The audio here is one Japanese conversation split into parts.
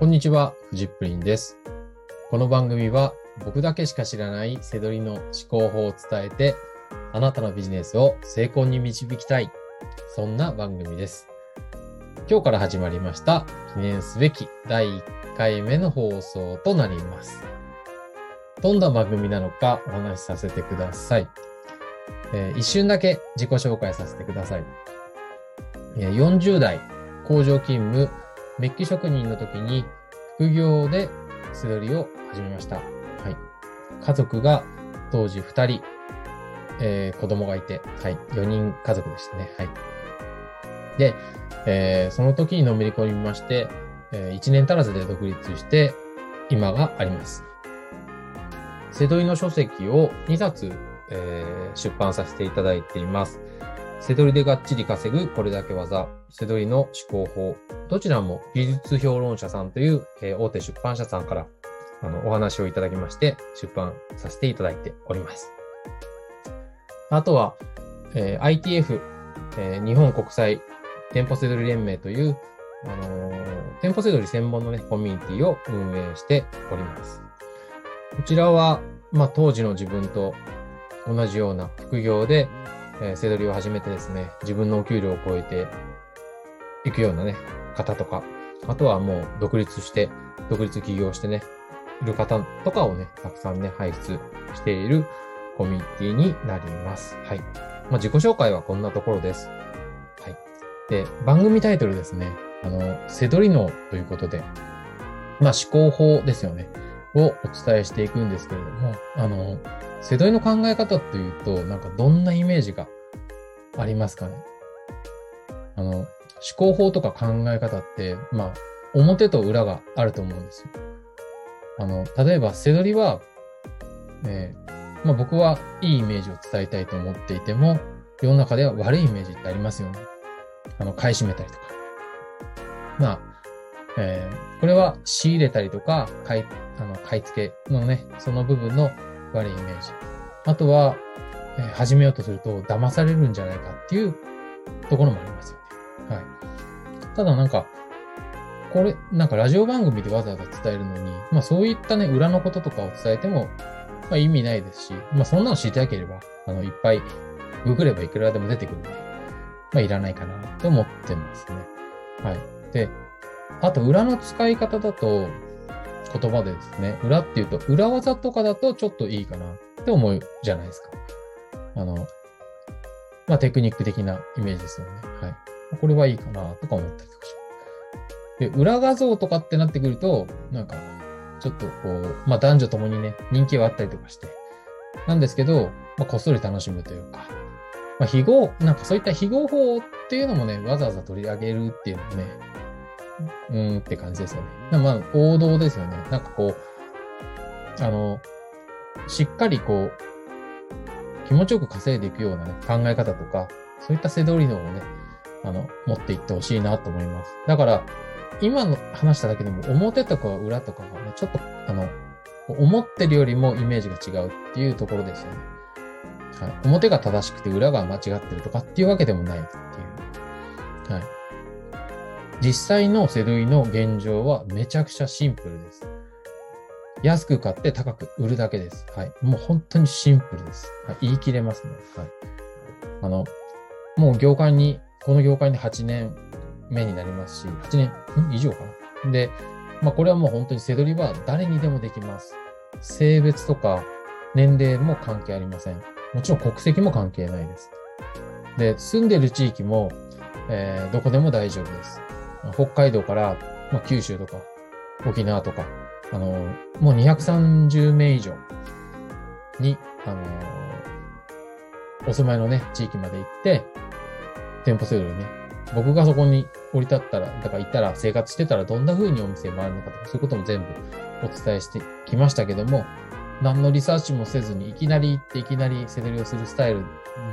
こんにちは、フジップリンです。この番組は僕だけしか知らないセドリの思考法を伝えて、あなたのビジネスを成功に導きたい。そんな番組です。今日から始まりました記念すべき第1回目の放送となります。どんな番組なのかお話しさせてください。えー一瞬だけ自己紹介させてください。40代工場勤務メッキ職人の時に副業で素取りを始めました。はい。家族が当時2人、えー子供がいて、はい。4人家族でしたね。はい。で、えーその時にのめり込みまして、え1年足らずで独立して、今があります。瀬戸井の書籍を2冊、えー出版させていただいています。瀬戸りでがっちり稼ぐこれだけ技、瀬戸りの思考法、どちらも技術評論者さんという、えー大手出版社さんからあのお話をいただきまして、出版させていただいております。あとは、えー ITF、えー日本国際店舗セドリ連盟という、あのー店舗セドリ専門のね、コミュニティを運営しております。こちらは、まあ、当時の自分と同じような副業で、えー、セドリを始めてですね、自分のお給料を超えていくようなね、方とか、あとはもう独立して、独立起業してね、いる方とかをね、たくさんね、輩出しているコミュニティになります。はい。まあ、自己紹介はこんなところです。はい。で、番組タイトルですね、あの、セドリ脳ということで、まあ、思考法ですよね。をお伝えしていくんですけれども、あの、セドリの考え方というと、なんかどんなイメージがありますかね？あの、思考法とか考え方って、まあ、表と裏があると思うんですよ。あの、例えば、セドリは、えーまあ僕はいいイメージを伝えたいと思っていても、世の中では悪いイメージってありますよね。あの、買い占めたりとか。まあ、えーこれは仕入れたりとか、買い、あの、買い付けのね、その部分の悪いイメージ。あとは、えー始めようとすると騙されるんじゃないかっていうところもありますよね。はい。ただなんか、これ、なんかラジオ番組でわざわざ伝えるのに、まあそういったね、裏のこととかを伝えても、まあ意味ないですし、まあそんなの知りたければ、あの、いっぱい、ググればいくらでも出てくるんで、まあいらないかなと思ってますね。はい。で、あと裏の使い方だと、言葉でですね、裏っていうと、裏技とかだとちょっといいかなって思うじゃないですか。あの、まあテクニック的なイメージですよね。はい。これはいいかなとか思ったりとかします。で、裏画像とかってなってくると、なんか、ちょっとこう、まあ男女ともにね、人気はあったりとかして、なんですけど、まあこっそり楽しむというか、まあ非合、なんかそういった非合法っていうのもね、わざわざ取り上げるっていうのもね、うんって感じですよね。まあ王道ですよね。なんかこう、あの、しっかりこう、気持ちよく稼いでいくようなね、考え方とか、そういったセドリ脳をね、あの、持っていってほしいなと思います。だから、今の話しただけでも、表とか裏とかがね、ちょっと、あの、思ってるよりもイメージが違うっていうところですよね。はい。表が正しくて裏が間違ってるとかっていうわけでもないっていう。はい。実際のセドリの現状はめちゃくちゃシンプルです。安く買って高く売るだけです。はい。もう本当にシンプルです。はい、言い切れますね。はい。あの、もう業界に、この業界に8年目になりますし、8年以上かな？で、まあこれはもう本当にセドリは誰にでもできます。性別とか年齢も関係ありません。もちろん国籍も関係ないです。で、住んでる地域も、えーどこでも大丈夫です。北海道から、まあ、九州とか沖縄とか、あの、もう230名以上に、あの、お住まいのね、地域まで行って、店舗セドリね、僕がそこに降り立ったら、だから行ったら生活してたらどんな風にお店回るのかとか、そういうことも全部お伝えしてきましたけども、何のリサーチもせずにいきなり行っていきなりセドリをするスタイル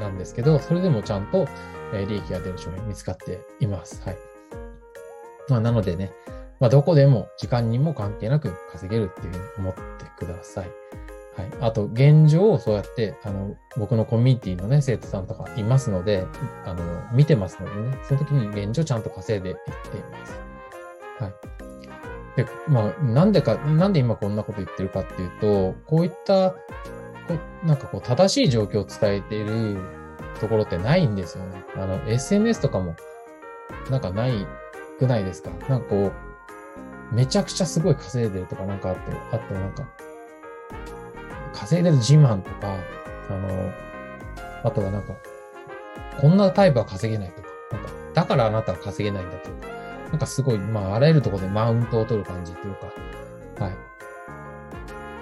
なんですけど、それでもちゃんと、利益が出る商品見つかっています。はい。まあ、なのでね、まあ、どこでも時間にも関係なく稼げるっていうふうに思ってください。はい。あと、現状を、そうやって、あの、僕のコミュニティのね、生徒さんとかいますので、あの、見てますのでね、その時に現状ちゃんと稼いでいっています。はい。で、まあ、なんでか、なんで今こんなこと言ってるかっていうと、こういった、こなんかこう、正しい状況を伝えているところってないんですよね。あの、SNS とかも、なんかないくないですか？なんかこう、めちゃくちゃすごい稼いでるとかなんかあって、あとなんか、稼いでる自慢とか、あの、あとはなんか、こんなタイプは稼げないとか、なんか、だからあなたは稼げないんだとか、なんかすごい、まあ、あらゆるところでマウントを取る感じというか、はい。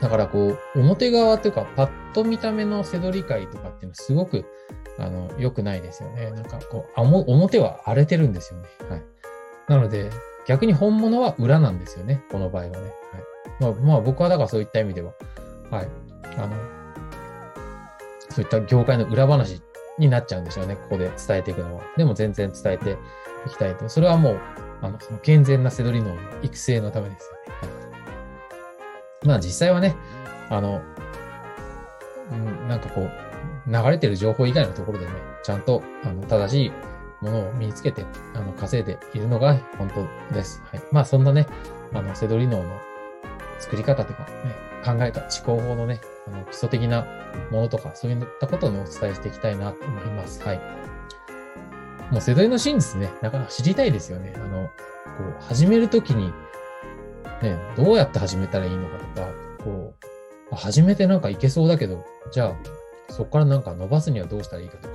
だからこう、表側というか、パッと見た目の背取り会とかっていうのはすごく、あの、良くないですよね。なんかこう、あも表は荒れてるんですよね。はい。なので、逆に本物は裏なんですよね。この場合はね。はい。まあ、まあ、僕はだからそういった意味では、はい。あの、そういった業界の裏話になっちゃうんでしょうね。ここで伝えていくのは。でも全然伝えていきたいと。それはもう、あの、その健全な背取りの育成のためですよね。はい、まあ実際はね、あの、うん、なんかこう、流れてる情報以外のところでね、ちゃんと、あの、正しいものを身につけて、あの、稼いでいるのが本当です。はい。まあそんなね、あの、背取り脳の作り方とか、ね、考え方、思考法のね、あの、基礎的なものとか、そういったことを、お伝えしていきたいなと思います。はい。もう、世代の真実ね、なかなか知りたいですよね。あの、こう、始めるときに、ね、どうやって始めたらいいのかとか、こう、始めてなんかいけそうだけど、じゃあ、そこからなんか伸ばすにはどうしたらいいかとか。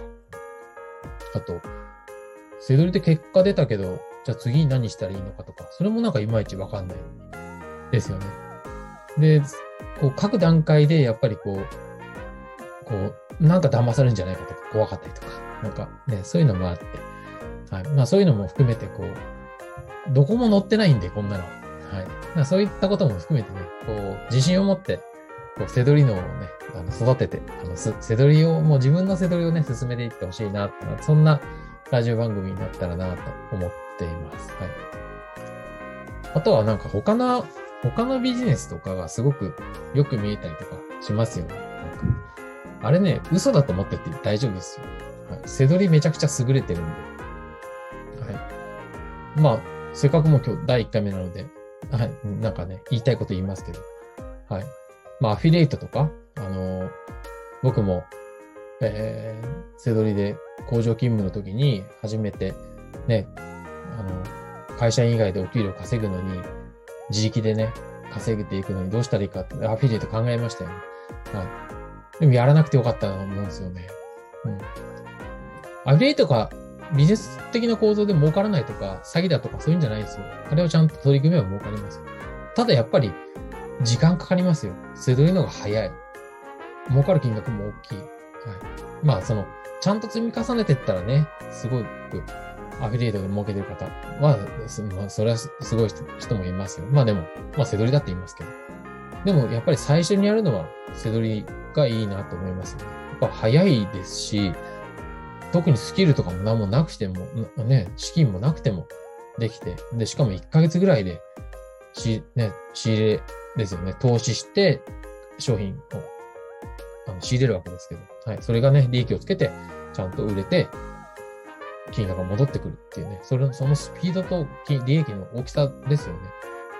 あと、背取りで結果出たけど、じゃあ次に何したらいいのかとか、それもなんかいまいちわかんないですよね。で、こう各段階でやっぱりこう、こう、なんか騙されるんじゃないかとか怖かったりとか、なんかね、そういうのもあって、はい。まあそういうのも含めてこう、どこも載ってないんで、こんなの。はい。まあそういったことも含めてね、こう、自信を持って、こう、セドリ脳をね、あの育てて、あの、セドリを、もう自分のセドリをね、進めていってほしいなって、そんなラジオ番組になったらなと思っています。はい。あとはなんか他の他のビジネスとかがすごくよく見えたりとかしますよね。なんかあれね、嘘だと思ってて大丈夫ですよ。はい。背取りめちゃくちゃ優れてるんで。はい。まあ、せっかくも今日第1回目なので、はい。なんかね、言いたいこと言いますけど。はい。まあ、アフィリエイトとか、あのー、僕も、えー、背取りで工場勤務の時に初めて、ね、あの、会社員以外でお給料稼ぐのに、自力でね、稼げていくのにどうしたらいいかって、アフィリエイト考えましたよね。はい。でもやらなくてよかったと思うんですよね。うん。アフィリエイトがビジネス的な構造で儲からないとか、詐欺だとかそういうんじゃないですよ。あれをちゃんと取り組めば儲かります。ただやっぱり、時間かかりますよ。せどりのが早い。儲かる金額も大きい。はい。まあ、その、ちゃんと積み重ねてったらね、すごくアフィリエイトで儲けてる方は、まあ、それはすごい人もいますよ。まあでも、まあ、背取りだって言いますけど。でも、やっぱり最初にやるのは、背取りがいいなと思いますね。やっぱ早いですし、特にスキルとかも何もなくても、ね、資金もなくてもできて、で、しかも1ヶ月ぐらいで、し、ね、仕入れですよね。投資して、商品を、あの、仕入れるわけですけど、はい。それがね、利益をつけて、ちゃんと売れて、金額が戻ってくるっていうね、それそのスピードと利益の大きさですよね。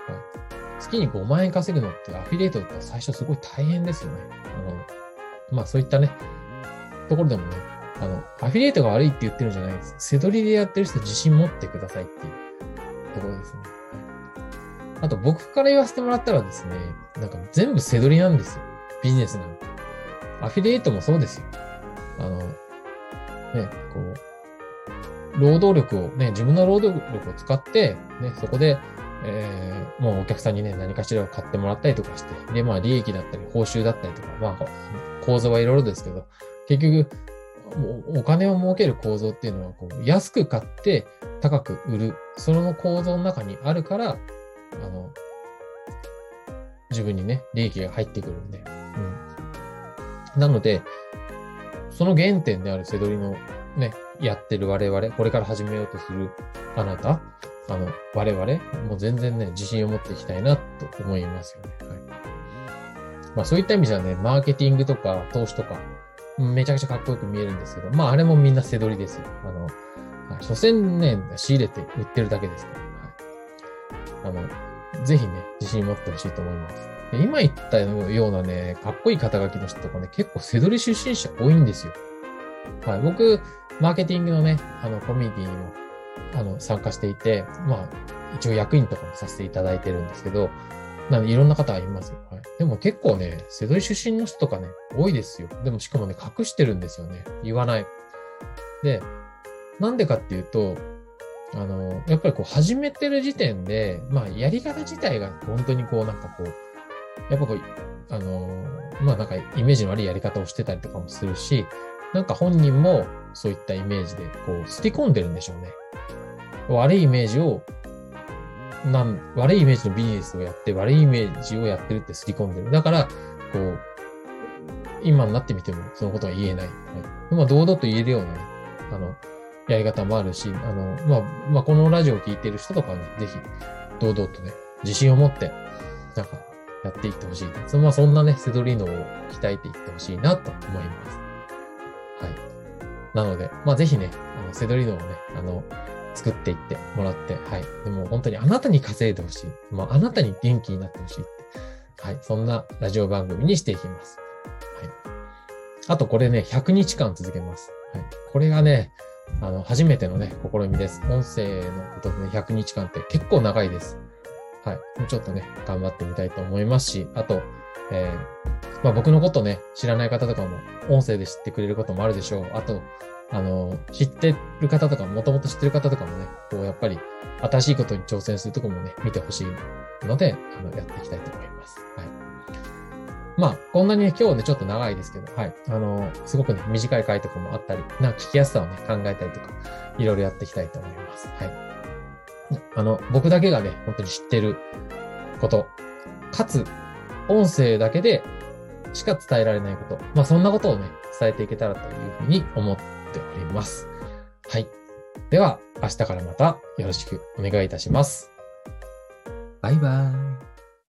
はい。月に5万円稼ぐのってアフィリエイトだったら最初すごい大変ですよね。あの、まあそういったね、ところでもね、あの、アフィリエイトが悪いって言ってるんじゃないです。背取りでやってる人自信持ってくださいっていうところですね。はい、あと僕から言わせてもらったらですね、なんか全部背取りなんですよ。ビジネスなんて。アフィリエイトもそうですよ。あの、ね、こう、労働力をね、自分の労働力を使って、ね、そこで、えー、もうお客さんにね、何かしらを買ってもらったりとかして、で、まあ利益だったり、報酬だったりとか、まあ、構造はいろいろですけど、結局、お金を儲ける構造っていうのは、こう、安く買って高く売る、その構造の中にあるから、あの、自分にね、利益が入ってくるんで。なので、その原点であるセドリのね、やってる我々、これから始めようとするあなた、あの、我々、もう全然ね、自信を持っていきたいなと思いますよね。はい。まあそういった意味じゃね、マーケティングとか投資とか、めちゃくちゃかっこよく見えるんですけど、まああれもみんな背取りですよ。あの、はい、所詮ね、仕入れて売ってるだけですから。はい。あの、ぜひね、自信持ってほしいと思います。今言ったようなね、かっこいい肩書きの人とかね、結構セドリ出身者多いんですよ。はい。僕、マーケティングのね、あの、コミュニティにも、あの、参加していて、まあ、一応役員とかもさせていただいてるんですけど、なのでいろんな方がいますよ。はい。でも結構ね、セドリ出身の人とかね、多いですよ。でもしかもね、隠してるんですよね。言わない。で、なんでかっていうと、あの、やっぱりこう始めてる時点で、まあやり方自体が本当にこうなんかこう、やっぱこう、あの、まあなんかイメージの悪いやり方をしてたりとかもするし、なんか本人もそういったイメージでこう、すり込んでるんでしょうね。悪いイメージを、なん、悪いイメージのビジネスをやって、悪いイメージをやってるってすり込んでる。だから、こう、今になってみてもそのことは言えない。はい、まあ堂々と言えるようなね、あの、やり方もあるし、あの、まあ、まあ、このラジオを聞いてる人とかはね、ぜひ、堂々とね、自信を持って、なんか、やっていってほしい。そまあ、そんなね、セドリーノを鍛えていってほしいなと思います。はい。なので、まあ、ぜひね、あの、セドリーノをね、あの、作っていってもらって、はい。でも本当にあなたに稼いでほしい。まあ、あなたに元気になってほしい。はい。そんなラジオ番組にしていきます。はい。あとこれね、100日間続けます。はい。これがね、あの、初めてのね、試みです。音声のことでね、100日間って結構長いです。はい。もうちょっとね、頑張ってみたいと思いますし、あと、えー、まあ僕のことね、知らない方とかも、音声で知ってくれることもあるでしょう。あと、あの、知ってる方とかも、もともと知ってる方とかもね、こう、やっぱり、新しいことに挑戦するとこもね、見てほしいので、あの、やっていきたいと思います。はい。まあ、こんなにね、今日ね、ちょっと長いですけど、はい。あの、すごくね、短い回とかもあったり、なんか聞きやすさをね、考えたりとか、いろいろやっていきたいと思います。はい。あの、僕だけがね、本当に知ってること、かつ、音声だけでしか伝えられないこと、まあそんなことをね、伝えていけたらというふうに思っております。はい。では、明日からまたよろしくお願いいたします。バイバーイ。